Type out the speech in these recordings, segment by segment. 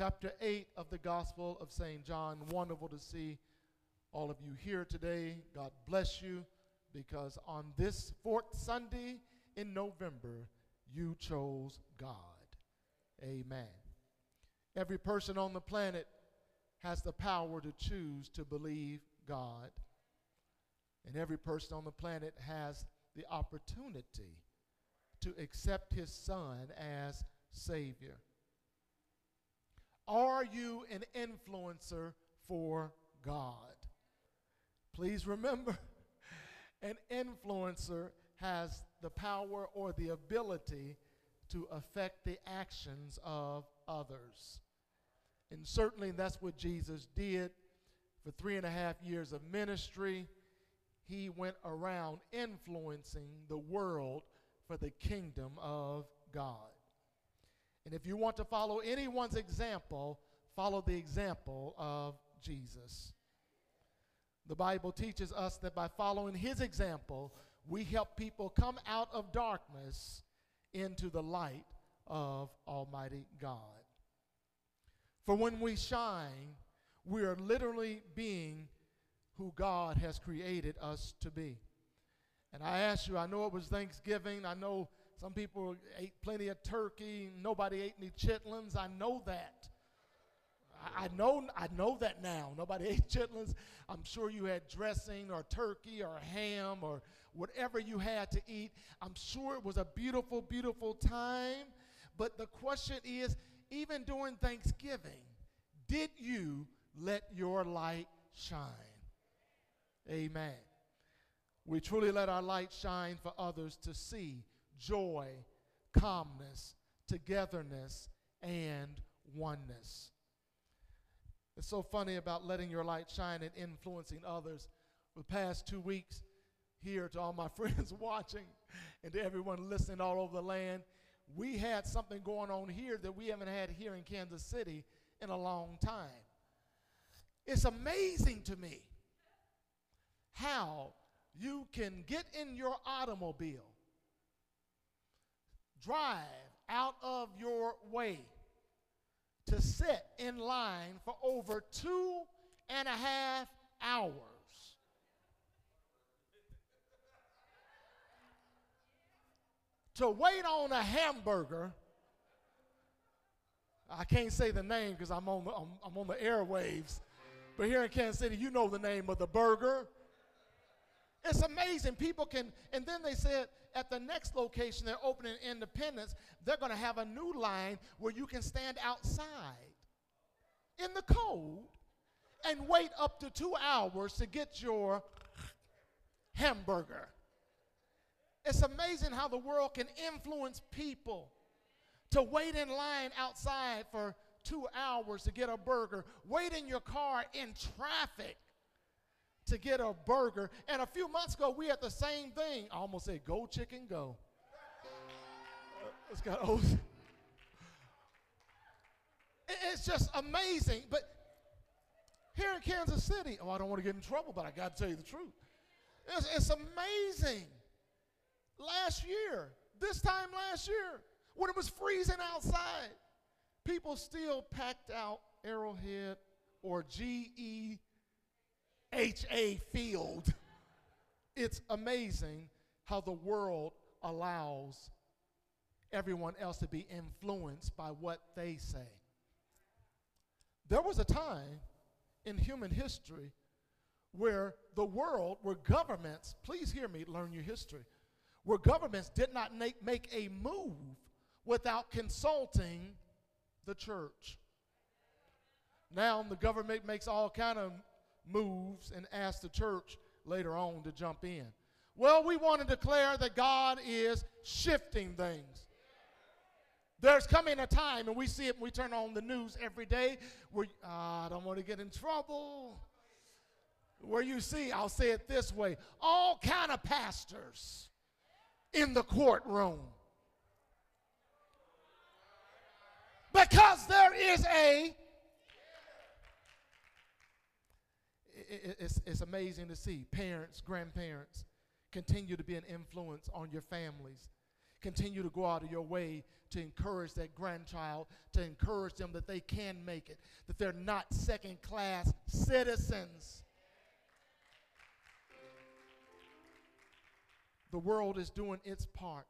chapter 8 of the Gospel of St. John. Wonderful to see all of you here today. God bless you because on this fourth Sunday in November, you chose God. Amen. Every person on the planet has the power to choose to believe God. And every person on the planet has the opportunity to accept his son as Savior. Are you an influencer for God? Please remember, an influencer has the power or the ability to affect the actions of others. And certainly that's what Jesus did for three and a half years of ministry. He went around influencing the world for the kingdom of God. And if you want to follow anyone's example, follow the example of Jesus. The Bible teaches us that by following his example, we help people come out of darkness into the light of Almighty God. For when we shine, we are literally being who God has created us to be. And I ask you, I know it was Thanksgiving. I know some people ate plenty of turkey. Nobody ate any chitlins. I know that. I, know, I know that now. Nobody ate chitlins. I'm sure you had dressing or turkey or ham or whatever you had to eat. I'm sure it was a beautiful, beautiful time. But the question is even during Thanksgiving, did you let your light shine? Amen. We truly let our light shine for others to see joy, calmness, togetherness, and oneness. It's so funny about letting your light shine and influencing others. For the past two weeks, here to all my friends watching and to everyone listening all over the land, we had something going on here that we haven't had here in Kansas City in a long time. It's amazing to me how you can get in your automobile, drive out of your way to sit in line for over two and a half hours. to wait on a hamburger. I can't say the name because I'm on the, I'm, I'm on the airwaves. But here in Kansas City, you know the name of the burger. It's amazing. People can, and then they said at the next location, they're opening Independence, they're going to have a new line where you can stand outside in the cold and wait up to two hours to get your hamburger. It's amazing how the world can influence people to wait in line outside for two hours to get a burger, wait in your car in traffic to get a burger. And a few months ago, we had the same thing. I almost said, go chicken, go. It's got old. It's just amazing. But here in Kansas City, oh, I don't want to get in trouble, but I got to tell you the truth. It's, it's amazing. Last year, this time last year, when it was freezing outside, people still packed out Arrowhead or GE HA Field. It's amazing how the world allows everyone else to be influenced by what they say. There was a time in human history where the world, where governments, please hear me, learn your history, where governments did not make, make a move without consulting the church. Now the government makes all kind of moves and ask the church later on to jump in. Well, we want to declare that God is shifting things. There's coming a time, and we see it, when we turn on the news every day, where uh, I don't want to get in trouble. Where you see, I'll say it this way, all kind of pastors in the courtroom. Because there is a it's, it's amazing to see parents, grandparents continue to be an influence on your families, Continue to go out of your way to encourage that grandchild, to encourage them that they can make it, that they're not second class citizens. The world is doing its part,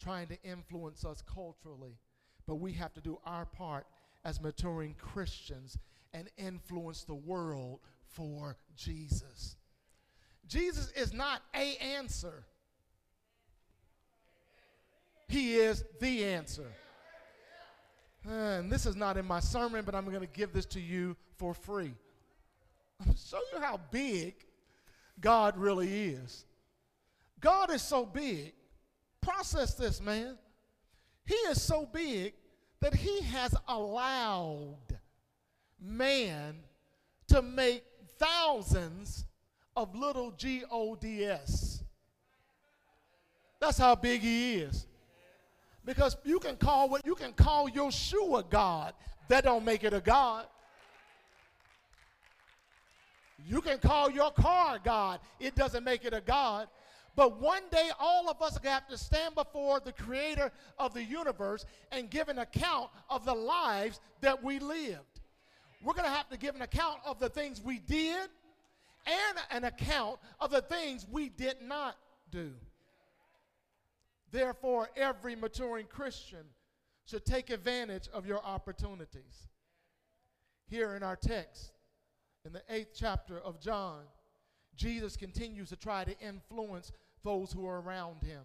trying to influence us culturally, but we have to do our part as maturing Christians and influence the world for Jesus. Jesus is not a answer. He is the answer. And this is not in my sermon, but I'm going to give this to you for free. I'm show you how big God really is. God is so big. Process this, man. He is so big that he has allowed man to make thousands of little G O D S. That's how big he is. Because you can call what you can call your shoe a God. That don't make it a God. You can call your car God. It doesn't make it a God. But one day, all of us have to stand before the creator of the universe and give an account of the lives that we lived. We're going to have to give an account of the things we did and an account of the things we did not do. Therefore, every maturing Christian should take advantage of your opportunities. Here in our text, in the eighth chapter of John, Jesus continues to try to influence those who are around him.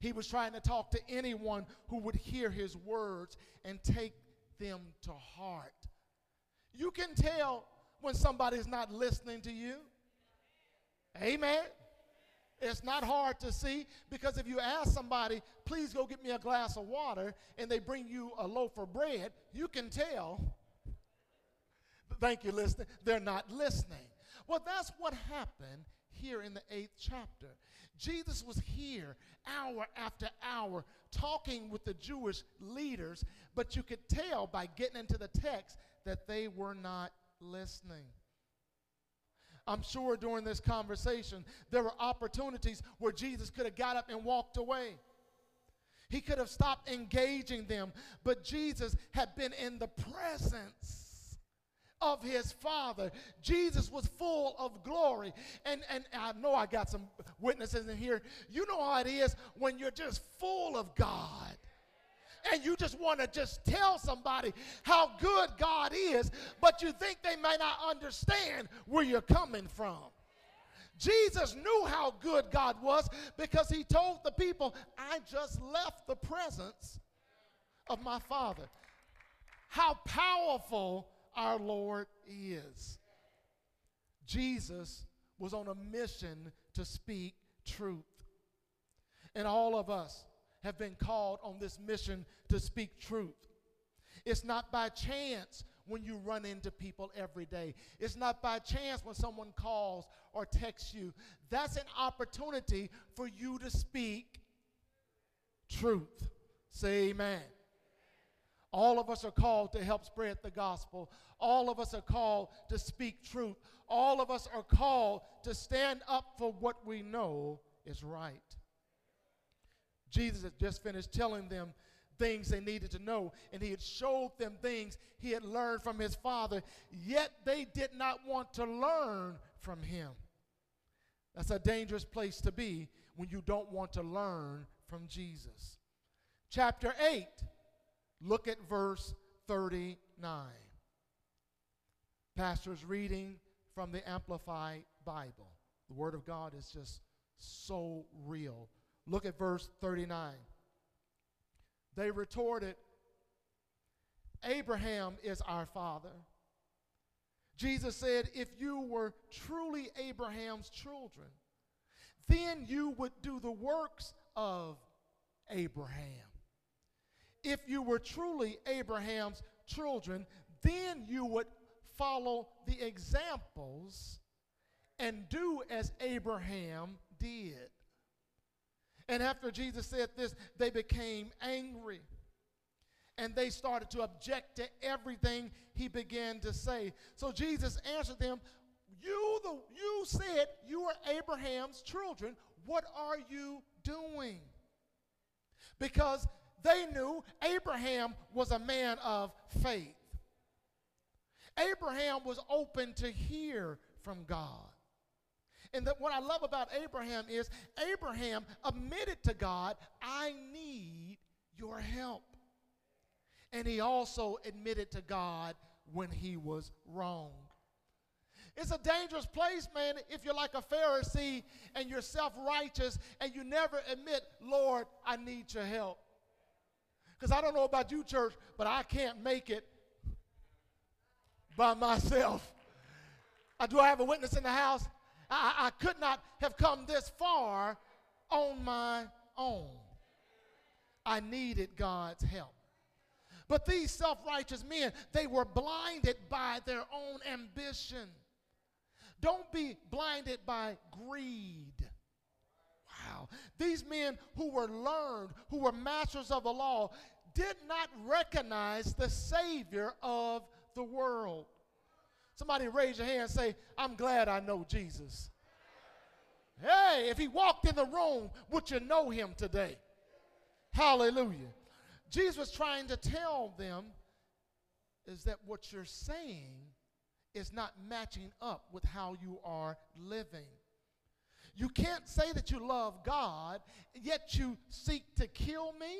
He was trying to talk to anyone who would hear his words and take them to heart. You can tell when somebody's not listening to you. Amen. It's not hard to see because if you ask somebody, please go get me a glass of water, and they bring you a loaf of bread, you can tell. Thank you, listening. They're not listening. Well, that's what happened here in the eighth chapter. Jesus was here hour after hour talking with the Jewish leaders, but you could tell by getting into the text that they were not listening. I'm sure during this conversation, there were opportunities where Jesus could have got up and walked away. He could have stopped engaging them, but Jesus had been in the presence of his Father. Jesus was full of glory. And, and I know I got some witnesses in here. You know how it is when you're just full of God. And you just want to just tell somebody how good God is, but you think they may not understand where you're coming from. Jesus knew how good God was because he told the people, I just left the presence of my Father. How powerful our Lord is. Jesus was on a mission to speak truth. And all of us have been called on this mission to speak truth. It's not by chance when you run into people every day. It's not by chance when someone calls or texts you. That's an opportunity for you to speak truth. Say amen. All of us are called to help spread the gospel. All of us are called to speak truth. All of us are called to stand up for what we know is right. Jesus had just finished telling them things they needed to know, and he had showed them things he had learned from his Father, yet they did not want to learn from him. That's a dangerous place to be when you don't want to learn from Jesus. Chapter 8 Look at verse 39. Pastor's reading from the Amplified Bible. The Word of God is just so real. Look at verse 39. They retorted, Abraham is our father. Jesus said, If you were truly Abraham's children, then you would do the works of Abraham. If you were truly Abraham's children, then you would follow the examples and do as Abraham did. And after Jesus said this, they became angry. And they started to object to everything he began to say. So Jesus answered them, You, the, you said you are Abraham's children. What are you doing? because they knew Abraham was a man of faith. Abraham was open to hear from God. And that what I love about Abraham is Abraham admitted to God, I need your help. And he also admitted to God when he was wrong. It's a dangerous place, man, if you're like a Pharisee and you're self righteous and you never admit, Lord, I need your help. Because I don't know about you, church, but I can't make it by myself. Uh, do I have a witness in the house? I, I could not have come this far on my own. I needed God's help. But these self righteous men, they were blinded by their own ambition. Don't be blinded by greed. Wow. These men who were learned, who were masters of the law, did not recognize the Savior of the world. Somebody raise your hand and say, I'm glad I know Jesus. Hey, if he walked in the room, would you know him today? Hallelujah. Jesus was trying to tell them is that what you're saying is not matching up with how you are living. You can't say that you love God, yet you seek to kill me.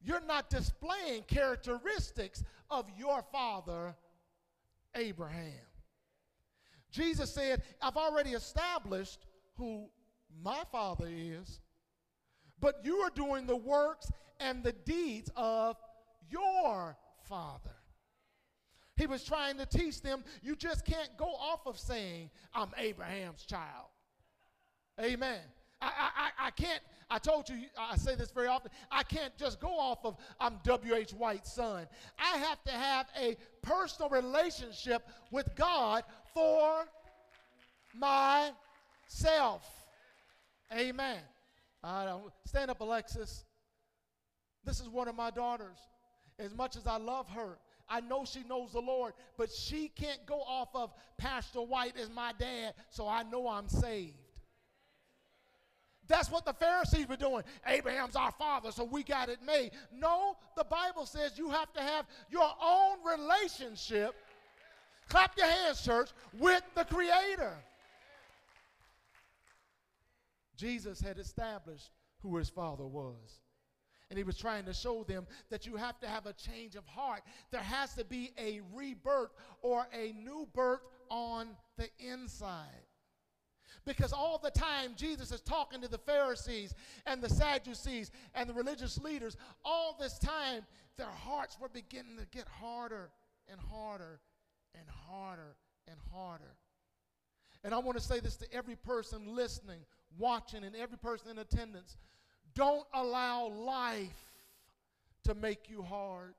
You're not displaying characteristics of your father, Abraham. Jesus said, I've already established who my father is, but you are doing the works and the deeds of your father. He was trying to teach them you just can't go off of saying, I'm Abraham's child. Amen. I, I, I can't, I told you, I say this very often, I can't just go off of I'm W.H. White's son. I have to have a personal relationship with God for myself. Amen. I don't, stand up, Alexis. This is one of my daughters. As much as I love her, I know she knows the Lord, but she can't go off of Pastor White as my dad, so I know I'm saved. That's what the Pharisees were doing. Abraham's our father, so we got it made. No, the Bible says you have to have your own relationship. Clap your hands, church, with the Creator. Jesus had established who his father was. And he was trying to show them that you have to have a change of heart. There has to be a rebirth or a new birth on the inside. Because all the time Jesus is talking to the Pharisees and the Sadducees and the religious leaders, all this time their hearts were beginning to get harder and harder and harder and harder. And I want to say this to every person listening, watching, and every person in attendance. Don't allow life to make you hard.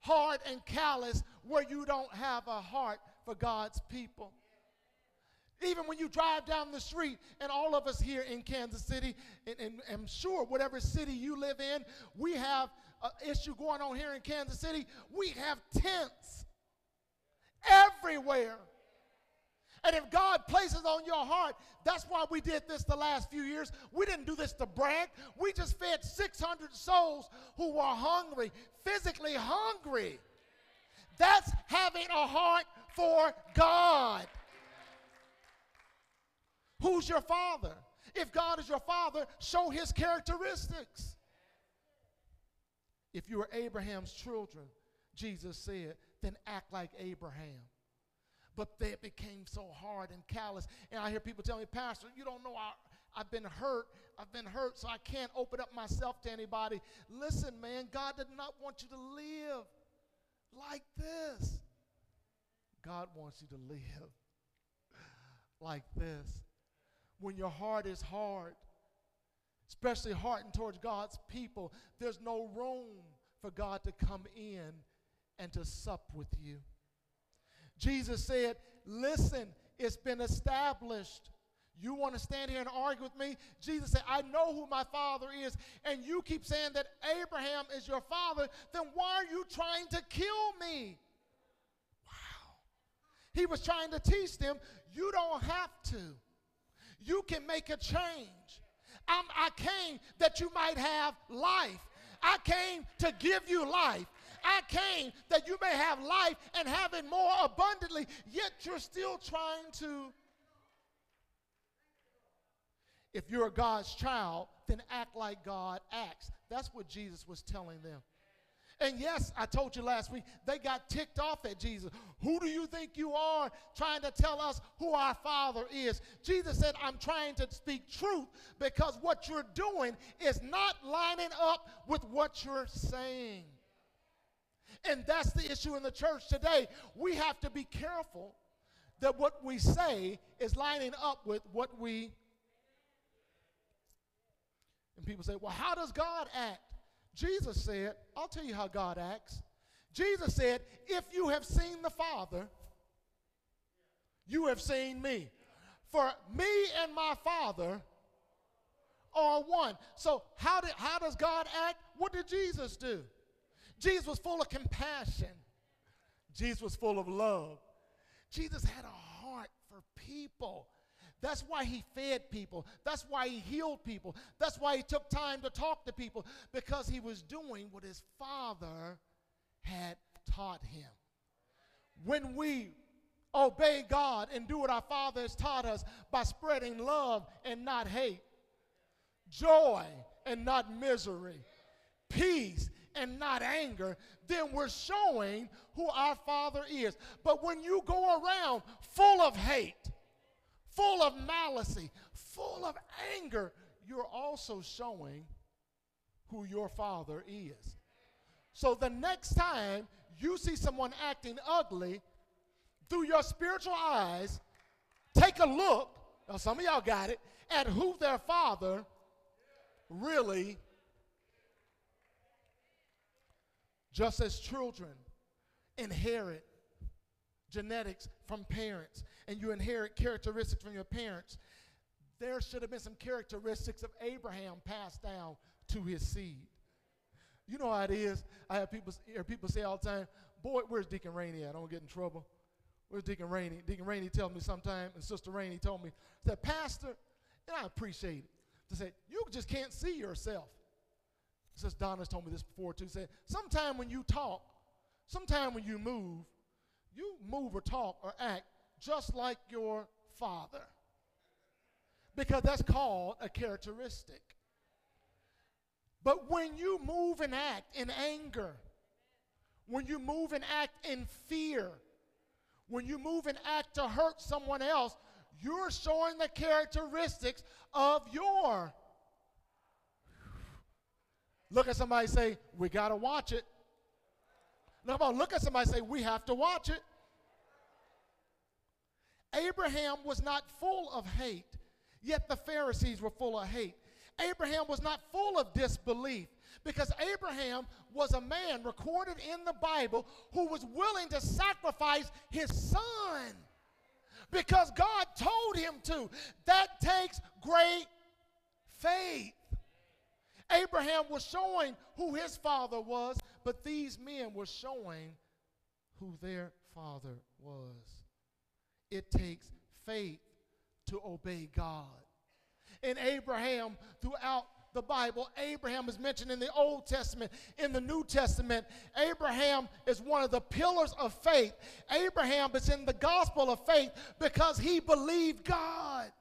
Hard and callous where you don't have a heart for God's people. Even when you drive down the street, and all of us here in Kansas City, and, and I'm sure whatever city you live in, we have an issue going on here in Kansas City. We have tents everywhere. And if God places on your heart, that's why we did this the last few years. We didn't do this to brag. We just fed 600 souls who were hungry, physically hungry. That's having a heart for God. Who's your father? If God is your father, show his characteristics. If you are Abraham's children, Jesus said, then act like Abraham but they became so hard and callous. And I hear people tell me, Pastor, you don't know I, I've been hurt. I've been hurt, so I can't open up myself to anybody. Listen, man, God did not want you to live like this. God wants you to live like this. When your heart is hard, especially hardened towards God's people, there's no room for God to come in and to sup with you. Jesus said, Listen, it's been established. You want to stand here and argue with me? Jesus said, I know who my father is, and you keep saying that Abraham is your father, then why are you trying to kill me? Wow. He was trying to teach them, you don't have to. You can make a change. I'm, I came that you might have life. I came to give you life. I came that you may have life and have it more abundantly, yet you're still trying to. If you're God's child, then act like God acts. That's what Jesus was telling them. And yes, I told you last week, they got ticked off at Jesus. Who do you think you are trying to tell us who our Father is? Jesus said, I'm trying to speak truth because what you're doing is not lining up with what you're saying. And that's the issue in the church today. We have to be careful that what we say is lining up with what we. And people say, well, how does God act? Jesus said, I'll tell you how God acts. Jesus said, If you have seen the Father, you have seen me. For me and my Father are one. So, how, did, how does God act? What did Jesus do? Jesus was full of compassion, Jesus was full of love. Jesus had a heart for people. That's why he fed people. That's why he healed people. That's why he took time to talk to people because he was doing what his father had taught him. When we obey God and do what our father has taught us by spreading love and not hate, joy and not misery, peace and not anger, then we're showing who our father is. But when you go around full of hate, full of malice, full of anger, you're also showing who your father is. So the next time you see someone acting ugly, through your spiritual eyes, take a look, now some of y'all got it, at who their father really just as children inherit genetics from parents and you inherit characteristics from your parents, there should have been some characteristics of Abraham passed down to his seed. You know how it is. I have people hear people say all the time, "Boy, where's Deacon Rainey at? I don't get in trouble." Where's Deacon Rainey? Deacon Rainey tells me sometime, and Sister Rainey told me, said, Pastor, and I appreciate it. To say, you just can't see yourself. Sister Donna's told me this before too. Said, sometime when you talk, sometime when you move, you move or talk or act just like your father. Because that's called a characteristic. But when you move and act in anger, when you move and act in fear, when you move and act to hurt someone else, you're showing the characteristics of your. Look at somebody say, We got to watch it. Now, come on, look at somebody say, We have to watch it. Abraham was not full of hate, yet the Pharisees were full of hate. Abraham was not full of disbelief because Abraham was a man recorded in the Bible who was willing to sacrifice his son because God told him to. That takes great faith. Abraham was showing who his father was, but these men were showing who their father was. It takes faith to obey God. And Abraham, throughout the Bible, Abraham is mentioned in the Old Testament, in the New Testament. Abraham is one of the pillars of faith. Abraham is in the gospel of faith because he believed God.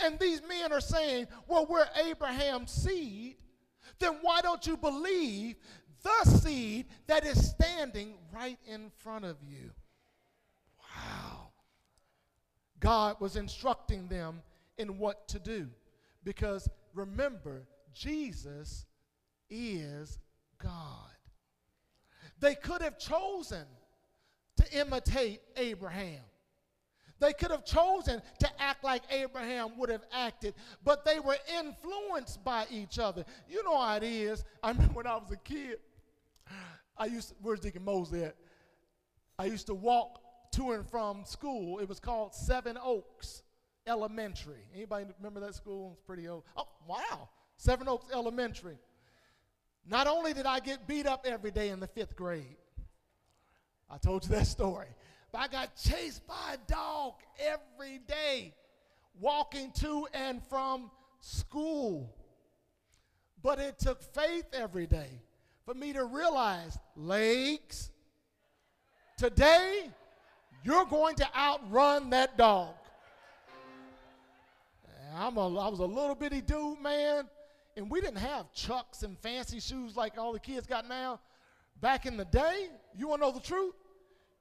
And these men are saying, well, we're Abraham's seed. Then why don't you believe the seed that is standing right in front of you? God was instructing them in what to do because remember, Jesus is God. They could have chosen to imitate Abraham. They could have chosen to act like Abraham would have acted, but they were influenced by each other. You know how it is. I remember when I was a kid, I used to, where's Deacon Mosley at? I used to walk to and from school. It was called Seven Oaks Elementary. Anybody remember that school? It's pretty old. Oh, wow. Seven Oaks Elementary. Not only did I get beat up every day in the fifth grade, I told you that story, but I got chased by a dog every day walking to and from school. But it took faith every day for me to realize legs, today you're going to outrun that dog. I'm a, I was a little bitty dude, man, and we didn't have chucks and fancy shoes like all the kids got now. Back in the day, you want to know the truth?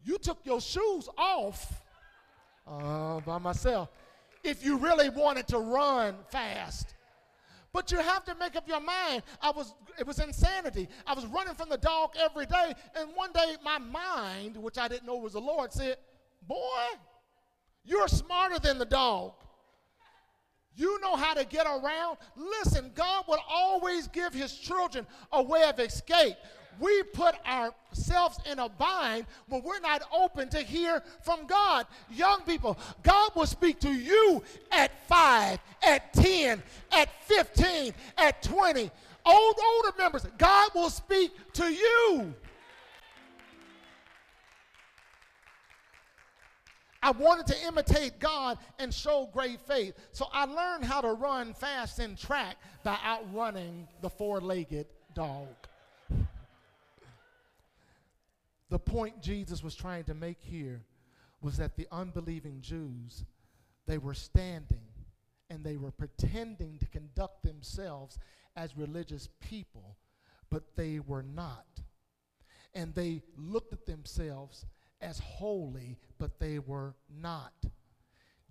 You took your shoes off uh, by myself if you really wanted to run fast. But you have to make up your mind. I was, it was insanity. I was running from the dog every day, and one day my mind, which I didn't know was the Lord, said, Boy, you're smarter than the dog. You know how to get around. Listen, God will always give his children a way of escape. We put ourselves in a bind when we're not open to hear from God. Young people, God will speak to you at 5, at 10, at 15, at 20. Old, older members, God will speak to you. I wanted to imitate God and show great faith. So I learned how to run fast in track by outrunning the four legged dog. The point Jesus was trying to make here was that the unbelieving Jews, they were standing and they were pretending to conduct themselves as religious people, but they were not. And they looked at themselves as holy, but they were not.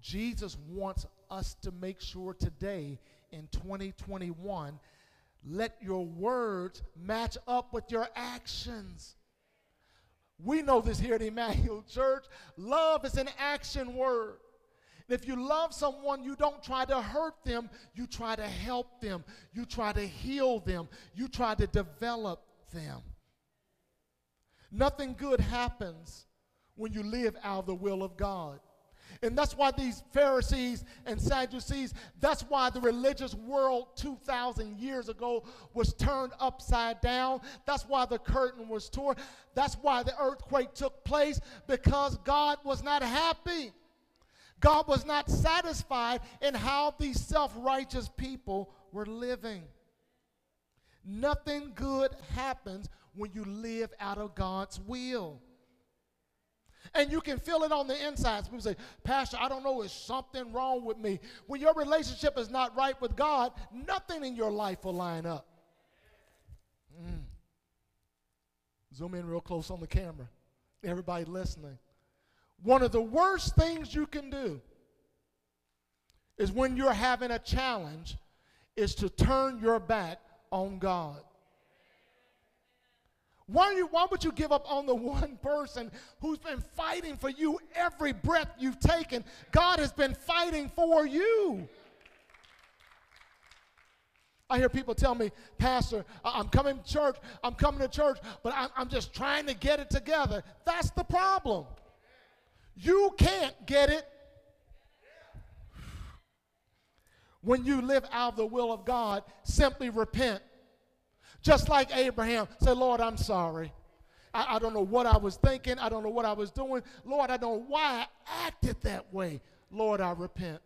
Jesus wants us to make sure today in 2021 let your words match up with your actions. We know this here at Emmanuel Church. Love is an action word. If you love someone, you don't try to hurt them, you try to help them, you try to heal them, you try to develop them. Nothing good happens when you live out of the will of God. And that's why these Pharisees and Sadducees, that's why the religious world 2,000 years ago was turned upside down. That's why the curtain was torn. That's why the earthquake took place because God was not happy. God was not satisfied in how these self righteous people were living. Nothing good happens when you live out of God's will. And you can feel it on the inside. People say, Pastor, I don't know, is something wrong with me? When your relationship is not right with God, nothing in your life will line up. Mm. Zoom in real close on the camera. Everybody listening. One of the worst things you can do is when you're having a challenge is to turn your back on God. Why, you, why would you give up on the one person who's been fighting for you every breath you've taken? God has been fighting for you. I hear people tell me, Pastor, I'm coming to church, I'm coming to church, but I'm, I'm just trying to get it together. That's the problem. You can't get it. When you live out of the will of God, simply repent just like Abraham, say, Lord, I'm sorry. I, I, don't know what I was thinking. I don't know what I was doing. Lord, I don't know why I acted that way. Lord, I repent.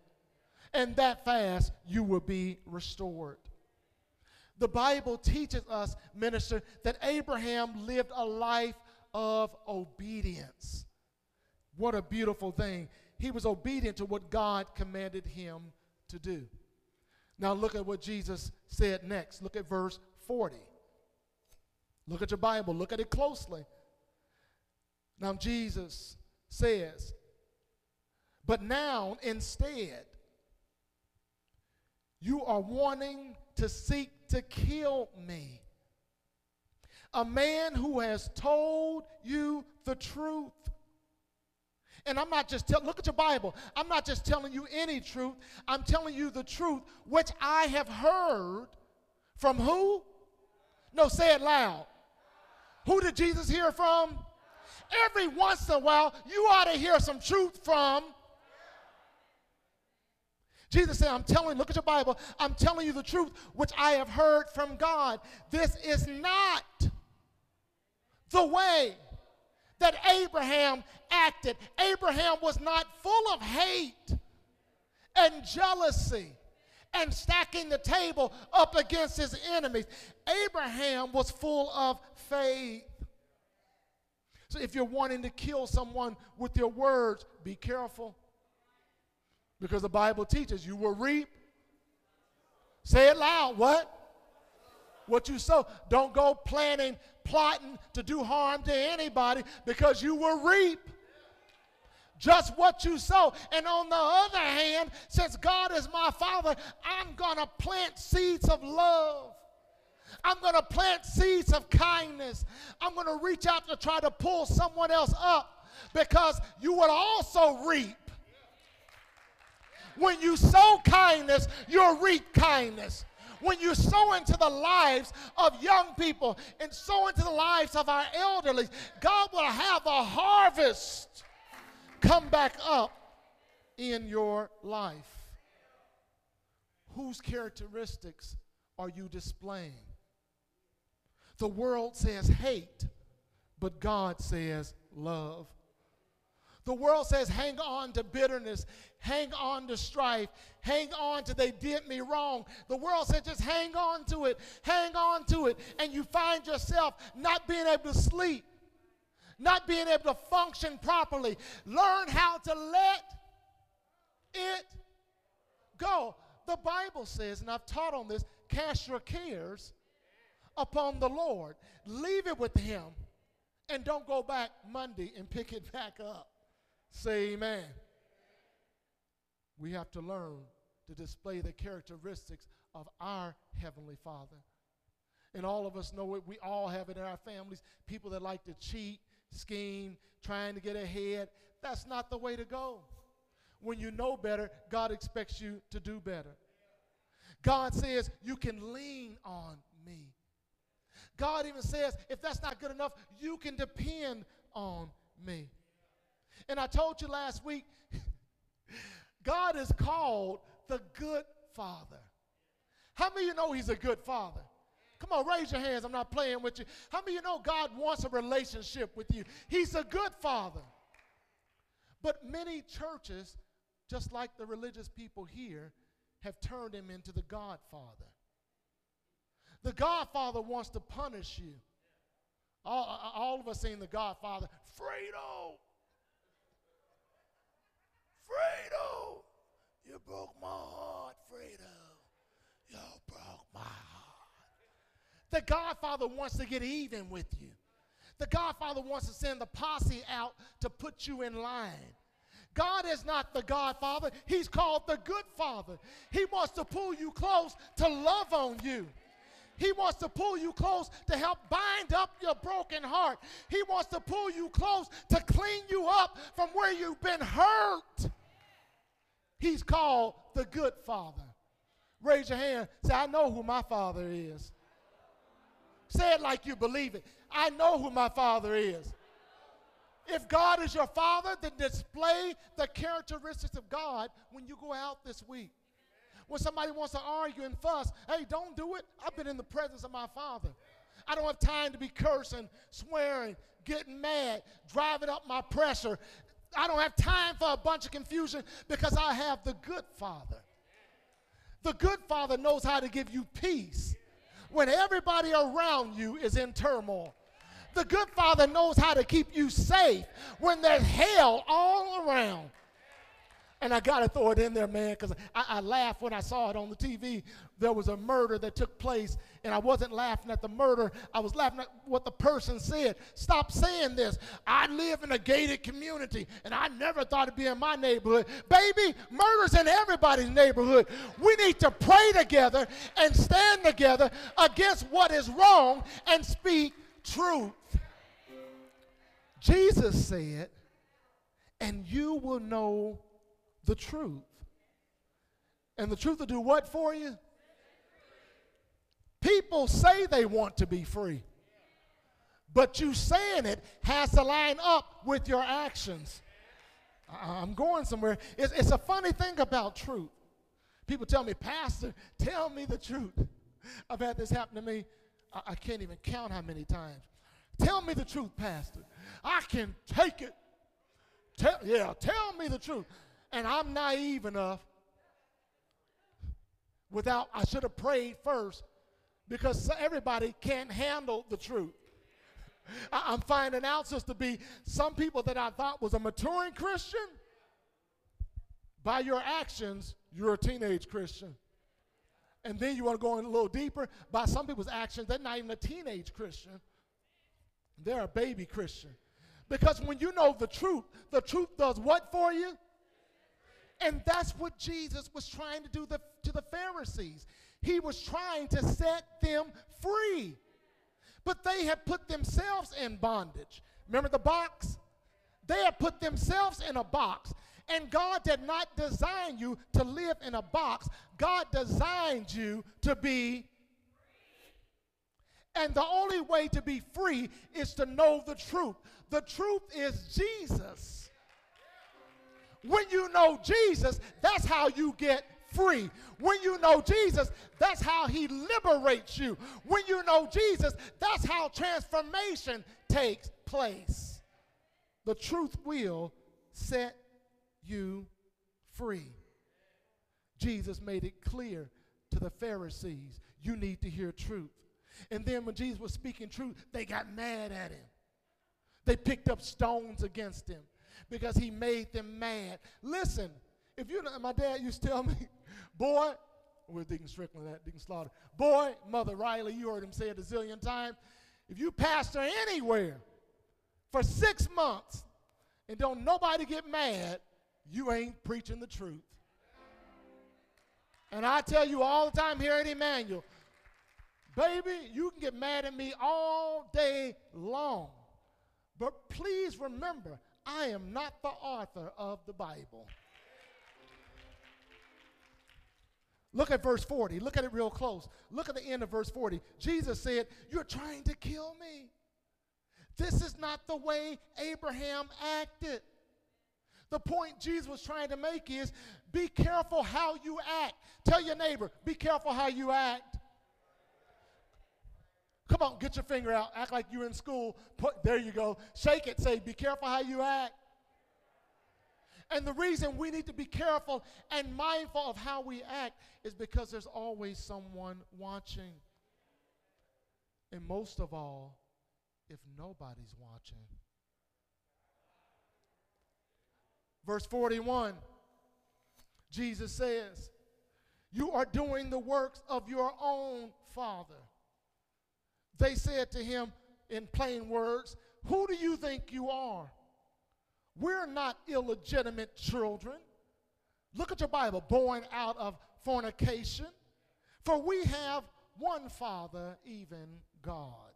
And that fast, you will be restored. The Bible teaches us, minister, that Abraham lived a life of obedience. What a beautiful thing. He was obedient to what God commanded him to do. Now, look at what Jesus said next. Look at verse 40. Look at your Bible, look at it closely. Now, Jesus says, but now instead, you are wanting to seek to kill me. A man who has told you the truth. And I'm not just telling, look at your Bible. I'm not just telling you any truth. I'm telling you the truth, which I have heard from who? No, say it loud. Who did Jesus hear from? Every once in a while, you ought to hear some truth from. Jesus said, I'm telling, you, look at your Bible, I'm telling you the truth which I have heard from God. This is not the way that Abraham acted. Abraham was not full of hate and jealousy and stacking the table up against his enemies. Abraham was full of faith. So if you're wanting to kill someone with your words, be careful. Because the Bible teaches you will reap. Say it loud. What? What you sow. Don't go planning, plotting to do harm to anybody because you will reap just what you sow. And on the other hand, since God is my Father, I'm going to plant seeds of love. I'm going to plant seeds of kindness. I'm going to reach out to try to pull someone else up because you will also reap. When you sow kindness, you'll reap kindness. When you sow into the lives of young people and sow into the lives of our elderly, God will have a harvest come back up in your life. Whose characteristics are you displaying? The world says hate, but God says love. The world says hang on to bitterness, hang on to strife, hang on to they did me wrong. The world says just hang on to it, hang on to it. And you find yourself not being able to sleep, not being able to function properly. Learn how to let it go. The Bible says, and I've taught on this, cast your cares upon the Lord. Leave it with Him. And don't go back Monday and pick it back up. Say amen. We have to learn to display the characteristics of our Heavenly Father. And all of us know it. We all have it in our families. People that like to cheat, scheme, trying to get ahead. That's not the way to go. When you know better, God expects you to do better. God says, You can lean on me. God even says, if that's not good enough, you can depend on me. And I told you last week, God is called the good father. How many of you know he's a good father? Come on, raise your hands. I'm not playing with you. How many you know God wants a relationship with you? He's a good father. But many churches, just like the religious people here, have turned him into the Godfather. The Godfather wants to punish you. All, all of us seen the Godfather. Fredo! Fredo! You broke my heart, Fredo. You broke my heart. The Godfather wants to get even with you. The Godfather wants to send the posse out to put you in line. God is not the Godfather. He's called the Good Father. He wants to pull you close to love on you. He wants to pull you close to help bind up your broken heart. He wants to pull you close to clean you up from where you've been hurt. He's called the good father. Raise your hand. Say, I know who my father is. Say it like you believe it. I know who my father is. If God is your father, then display the characteristics of God when you go out this week. When somebody wants to argue and fuss, hey, don't do it. I've been in the presence of my father. I don't have time to be cursing, swearing, getting mad, driving up my pressure. I don't have time for a bunch of confusion because I have the good father. The good father knows how to give you peace when everybody around you is in turmoil. The good father knows how to keep you safe when there's hell all around. And I got to throw it in there, man, because I, I, laughed when I saw it on the TV. There was a murder that took place, and I wasn't laughing at the murder. I was laughing at what the person said. Stop saying this. I live in a gated community, and I never thought it'd be in my neighborhood. Baby, murder's in everybody's neighborhood. We need to pray together and stand together against what is wrong and speak truth. Jesus said, and you will know the truth. And the truth will do what for you? People say they want to be free. But you saying it has to line up with your actions. I'm going somewhere. It's, it's a funny thing about truth. People tell me, Pastor, tell me the truth. I've had this happen to me. I, I can't even count how many times. Tell me the truth, Pastor. I can take it. Tell, yeah, tell me the truth and I'm naive enough. without, I should have prayed first because everybody can't handle the truth. I, am finding out, Sister B, some people that I thought was a maturing Christian, by your actions, you're a teenage Christian. And then you want to go in a little deeper, by some people's actions, they're not even a teenage Christian. They're a baby Christian. Because when you know the truth, the truth does what for you? And that's what Jesus was trying to do the, to the Pharisees. He was trying to set them free. But they had put themselves in bondage. Remember the box? They had put themselves in a box. And God did not design you to live in a box. God designed you to be and the only way to be free is to know the truth. The truth is Jesus. When you know Jesus, that's how you get free. When you know Jesus, that's how he liberates you. When you know Jesus, that's how transformation takes place. The truth will set you free. Jesus made it clear to the Pharisees you need to hear truth. And then when Jesus was speaking truth, they got mad at him. They picked up stones against him because he made them mad. Listen, if you my dad used to tell me, boy, we're Deacon Strickland, that Deacon Slaughter, boy, Mother Riley, you heard him say it a zillion times. If you pastor anywhere for six months and don't nobody get mad, you ain't preaching the truth. And I tell you all the time here at Emmanuel, baby, you can get mad at me all day long. But please remember, I am not the author of the Bible. Look at verse 40. Look at it real close. Look at the end of verse 40. Jesus said, You're trying to kill me. This is not the way Abraham acted. The point Jesus was trying to make is be careful how you act. Tell your neighbor, be careful how you act. Come on, get your finger out. Act like you're in school. Put, there you go. Shake it. Say, be careful how you act. And the reason we need to be careful and mindful of how we act is because there's always someone watching. And most of all, if nobody's watching. Verse 41, Jesus says, You are doing the works of your own Father. They said to him in plain words, Who do you think you are? We're not illegitimate children. Look at your Bible, born out of fornication. For we have one Father, even God.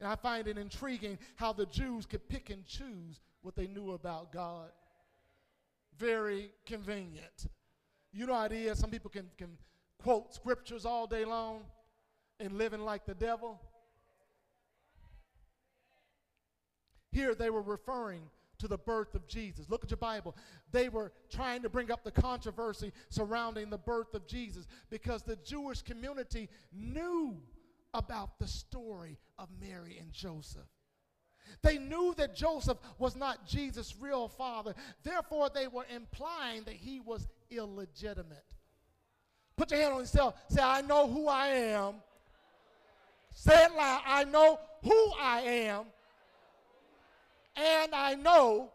And I find it intriguing how the Jews could pick and choose what they knew about God. Very convenient. You know how it is? Some people can, can quote scriptures all day long and living like the devil? Here they were referring to the birth of Jesus. Look at your Bible. They were trying to bring up the controversy surrounding the birth of Jesus because the Jewish community knew about the story of Mary and Joseph. They knew that Joseph was not Jesus' real father. Therefore, they were implying that he was illegitimate. Put your hand on yourself. Say, I know who I am Say it loud. I know who I am, and I know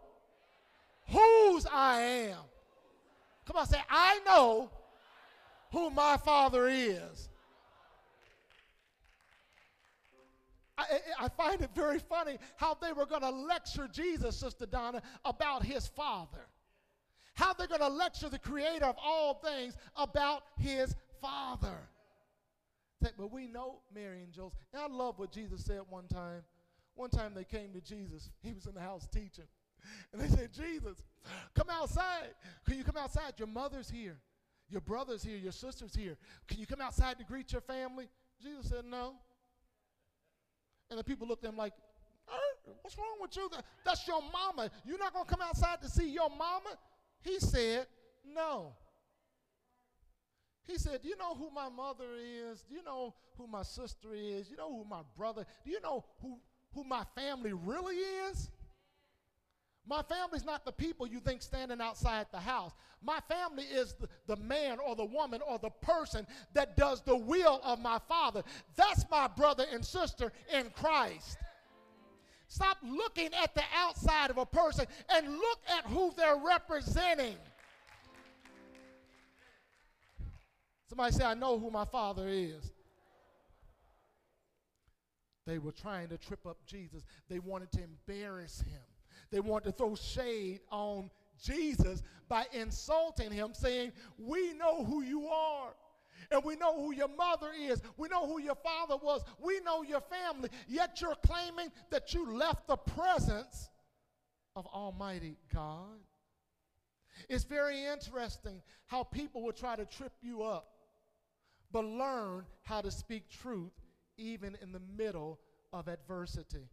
whose I am. Come on, say, I know who my Father is. I, I, find it very funny how they were going to lecture Jesus, Sister Donna, about his Father. How they're going to lecture the Creator of all things about his Father but we know Mary and Joseph. And I love what Jesus said one time. One time they came to Jesus. He was in the house teaching. And they said, Jesus, come outside. Can you come outside? Your mother's here. Your brother's here. Your sister's here. Can you come outside to greet your family? Jesus said, no. And the people looked at him like, what's wrong with you? That's your mama. You're not going to come outside to see your mama? He said, no. He said, Do you know who my mother is? Do you know who my sister is? Do You know who my brother? Do you know who, who my family really is? My family's not the people you think standing outside the house. My family is the, the, man or the woman or the person that does the will of my father. That's my brother and sister in Christ. Stop looking at the outside of a person and look at who they're representing. Somebody say, I know who my father is. They were trying to trip up Jesus, they wanted to embarrass him. They wanted to throw shade on Jesus by insulting him, saying, We know who you are. And we know who your mother is. We know who your father was. We know your family. Yet you're claiming that you left the presence of Almighty God. It's very interesting how people will try to trip you up, but learn how to speak truth even in the middle of adversity.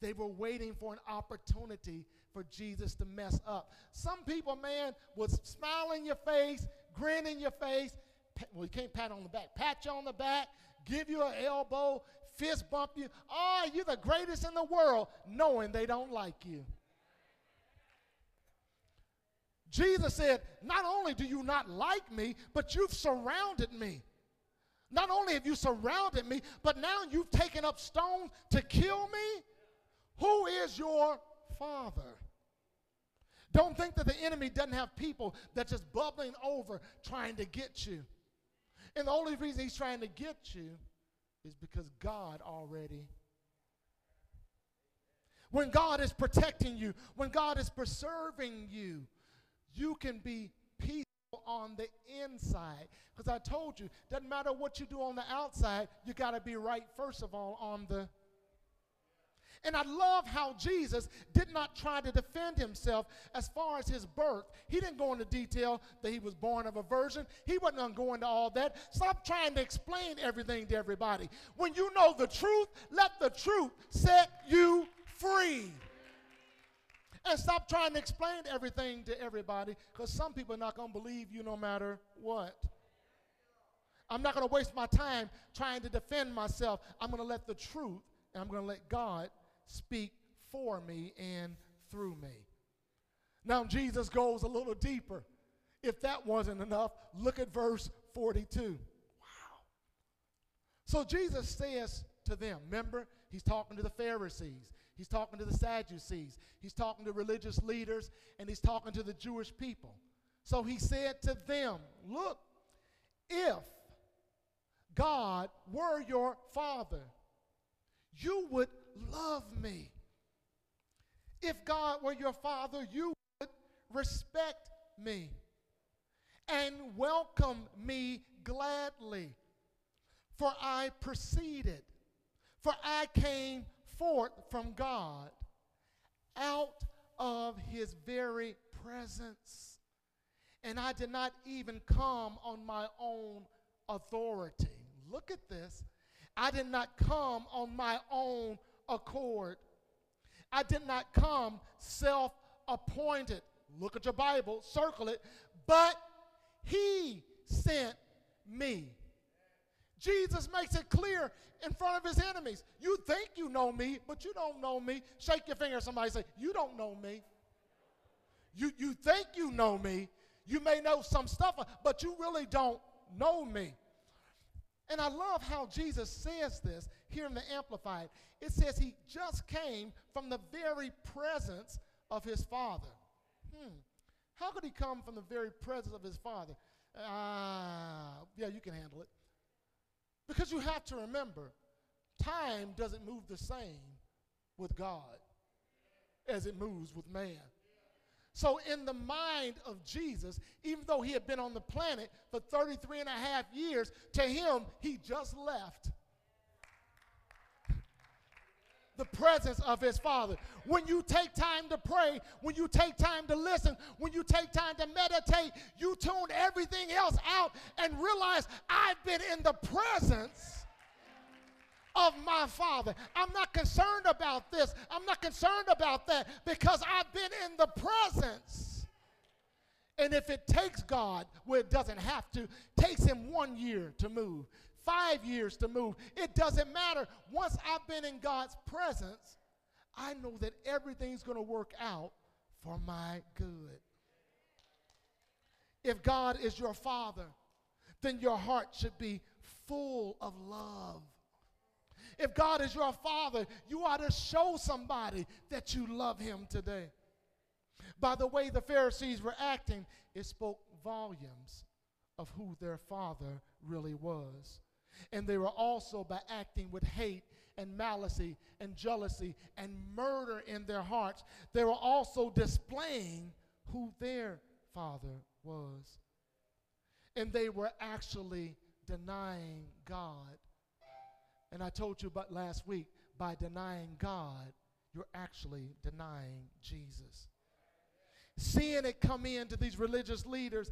They were waiting for an opportunity for Jesus to mess up. Some people, man, would smile in your face, grin in your face. Well, you can't pat on the back. Pat you on the back, give you an elbow, fist bump you. Oh, you're the greatest in the world, knowing they don't like you. Jesus said, Not only do you not like me, but you've surrounded me. Not only have you surrounded me, but now you've taken up stones to kill me. Who is your father? Don't think that the enemy doesn't have people that's just bubbling over trying to get you. And the only reason he's trying to get you is because God already. When God is protecting you, when God is preserving you, you can be on the inside. Because I told you, doesn't matter what you do on the outside, you got to be right, first of all, on the and I love how Jesus did not try to defend himself as far as his birth. He didn't go into detail that he was born of a virgin. He wasn't going to go into all that. Stop trying to explain everything to everybody. When you know the truth, let the truth set you free. And stop trying to explain everything to everybody because some people are not going to believe you no matter what. I'm not going to waste my time trying to defend myself. I'm going to let the truth and I'm going to let God speak for me and through me. Now, Jesus goes a little deeper. If that wasn't enough, look at verse 42. Wow. So Jesus says to them, remember, he's talking to the Pharisees, he's talking to the Sadducees, he's talking to religious leaders, and he's talking to the Jewish people. So he said to them, Look, if God were your father, you would love me. If God were your father, you would respect me and welcome me gladly. For I proceeded, for I came forth from God out of his very presence. And I did not even come on my own authority. Look at this. I did not come on my own accord. I did not come self appointed. Look at your Bible, circle it. But he sent me. Jesus makes it clear in front of his enemies. You think you know me, but you don't know me. Shake your finger somebody say, You don't know me. You, you think you know me. You may know some stuff, but you really don't know me. And I love how Jesus says this here in the Amplified. It says he just came from the very presence of his Father. Hmm. How could he come from the very presence of his Father? Ah, uh, yeah, you can handle it. Because you have to remember, time doesn't move the same with God as it moves with man. So, in the mind of Jesus, even though he had been on the planet for 33 and a half years, to him, he just left the presence of his Father. When you take time to pray, when you take time to listen, when you take time to meditate, you tune everything else out and realize I've been in the presence of my Father. I'm not concerned about this. I'm not concerned about that because I've been in the presence. And if it takes God where it doesn't have to, takes him one year to move, five years to move, it doesn't matter. Once I've been in God's presence, I know that everything's going to work out for my good. If God is your father, then your heart should be full of love. If God is your father, you ought to show somebody that you love him today. By the way the Pharisees were acting, it spoke volumes of who their father really was. And they were also by acting with hate and malice and jealousy and murder in their hearts, they were also displaying who their father was. And they were actually denying God. And I told you about last week, by denying God, you're actually denying Jesus. Seeing it come into these religious leaders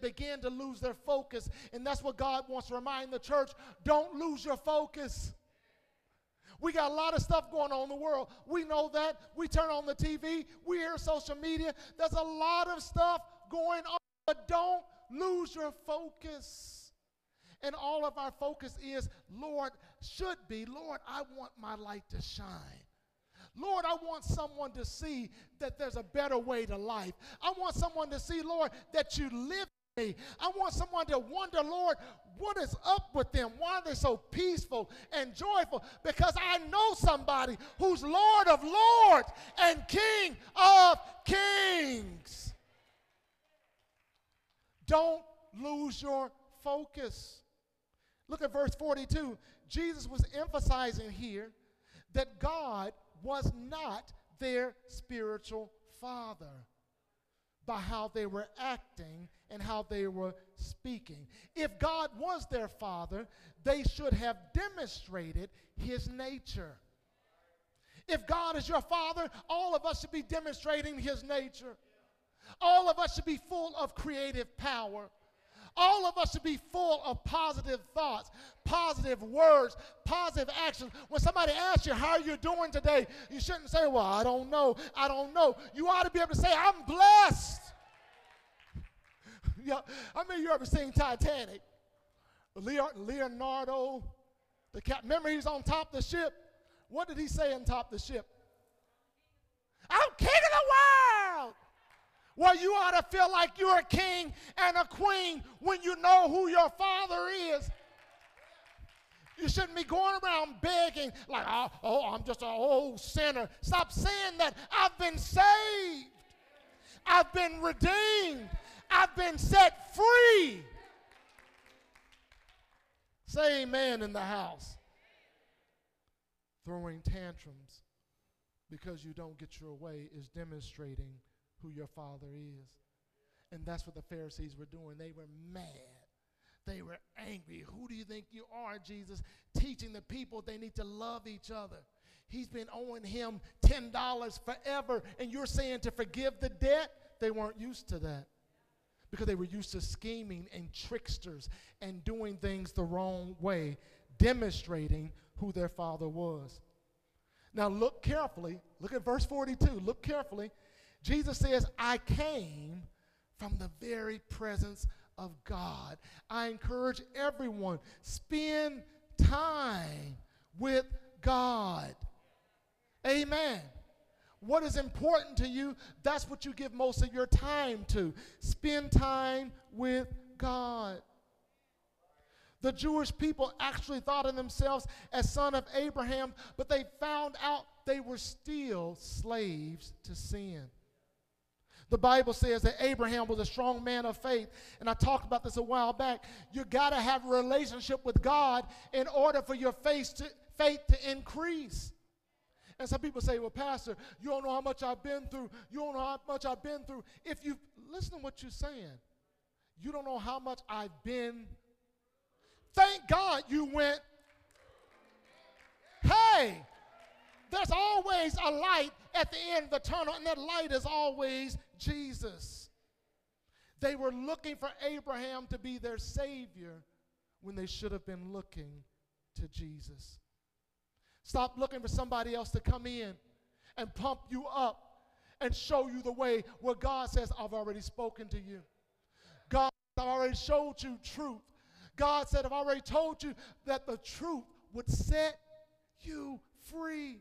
begin to lose their focus. And that's what God wants to remind the church don't lose your focus. We got a lot of stuff going on in the world. We know that. We turn on the TV, we hear social media. There's a lot of stuff going on, but don't lose your focus. And all of our focus is, Lord, should be, Lord, I want my light to shine. Lord, I want someone to see that there's a better way to life. I want someone to see, Lord, that you live. I want someone to wonder, Lord, what is up with them? Why are they so peaceful and joyful? Because I know somebody who's Lord of lords and King of kings. Don't lose your focus. Look at verse 42. Jesus was emphasizing here that God was not their spiritual father by how they were acting and how they were speaking. If God was their father, they should have demonstrated his nature. If God is your father, all of us should be demonstrating his nature. All of us should be full of creative power. All of us should be full of positive thoughts, positive words, positive actions. When somebody asks you, How you're you doing today? you shouldn't say, Well, I don't know. I don't know. You ought to be able to say, I'm blessed. yeah, I mean, you ever seen Titanic? Leonardo, the cap, remember he's on top of the ship? What did he say on top of the ship? I'm king of the world. Well, you ought to feel like you're a king and a queen when you know who your father is. You shouldn't be going around begging, like, oh, oh, I'm just an old sinner. Stop saying that. I've been saved, I've been redeemed, I've been set free. Say amen in the house. Throwing tantrums because you don't get your way is demonstrating who your father is. And that's what the Pharisees were doing. They were mad. They were angry. Who do you think you are, Jesus? Teaching the people they need to love each other. He's been owing him $10 forever, and you're saying to forgive the debt? They weren't used to that because they were used to scheming and tricksters and doing things the wrong way, demonstrating who their father was. Now, look carefully. Look at verse 42. Look carefully. Jesus says, I came from the very presence of God. I encourage everyone, spend time with God. Amen. What is important to you, that's what you give most of your time to. Spend time with God. The Jewish people actually thought of themselves as son of Abraham, but they found out they were still slaves to sin. The Bible says that Abraham was a strong man of faith. And I talked about this a while back. You got to have a relationship with God in order for your faith to, faith to increase. And some people say, well, Pastor, you don't know how much I've been through. You don't know how much I've been through. If you listen to what you're saying, you don't know how much I've been. Thank God you went. Hey, there's always a light at the end of the tunnel, and that light is always Jesus. They were looking for Abraham to be their Savior when they should have been looking to Jesus. Stop looking for somebody else to come in and pump you up and show you the way where God says, I've already spoken to you. God, I've already showed you truth. God said, I've already told you that the truth would set you free.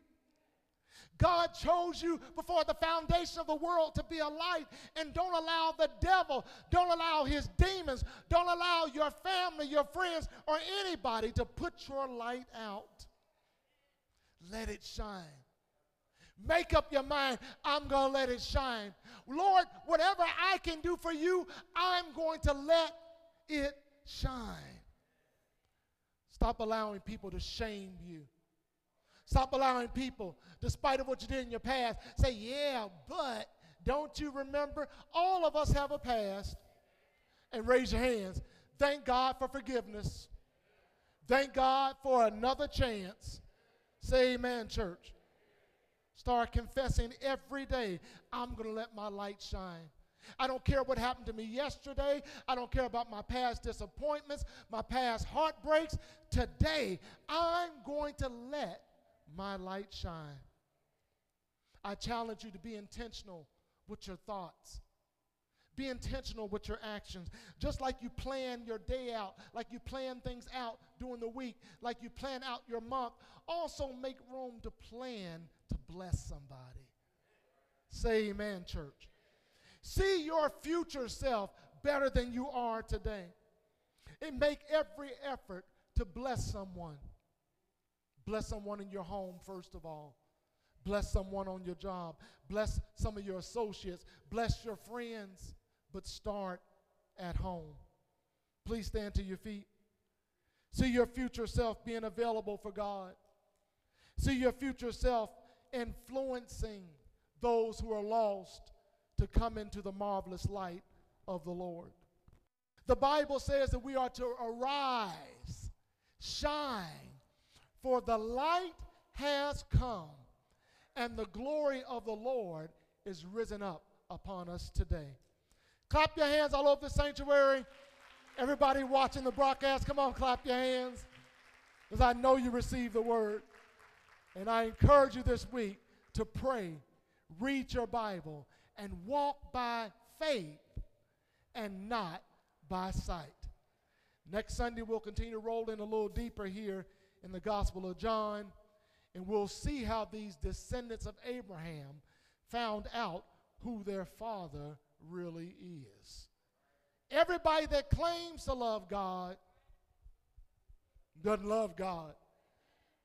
God chose you before the foundation of the world to be a light. And don't allow the devil, don't allow his demons, don't allow your family, your friends, or anybody to put your light out. Let it shine. Make up your mind, I'm going to let it shine. Lord, whatever I can do for you, I'm going to let it shine. Stop allowing people to shame you. Stop allowing people, despite of what you did in your past, say, yeah, but don't you remember? All of us have a past. And raise your hands. Thank God for forgiveness. Thank God for another chance. Say amen, church. Start confessing every day, I'm going to let my light shine. I don't care what happened to me yesterday. I don't care about my past disappointments, my past heartbreaks. Today, I'm going to let my light shine. I challenge you to be intentional with your thoughts. Be intentional with your actions. Just like you plan your day out, like you plan things out during the week, like you plan out your month, also make room to plan to bless somebody. Say amen, church. See your future self better than you are today. And make every effort to bless someone. Bless someone in your home, first of all. Bless someone on your job. Bless some of your associates. Bless your friends. But start at home. Please stand to your feet. See your future self being available for God. See your future self influencing those who are lost to come into the marvelous light of the Lord. The Bible says that we are to arise, shine, for the light has come, and the glory of the Lord is risen up upon us today. Clap your hands all over the sanctuary. Everybody watching the broadcast, come on, clap your hands. Because I know you received the word. And I encourage you this week to pray, read your Bible, and walk by faith and not by sight. Next Sunday, we'll continue to roll in a little deeper here in the Gospel of John, and we'll see how these descendants of Abraham found out who their father really is. Everybody that claims to love God doesn't love God.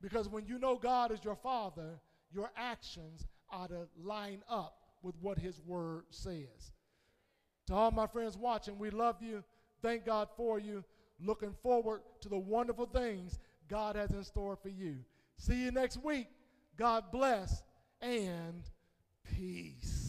Because when you know God is your father, your actions ought to line up with what his word says. To all my friends watching, we love you. Thank God for you. Looking forward to the wonderful things God has in store for you. See you next week. God bless and peace.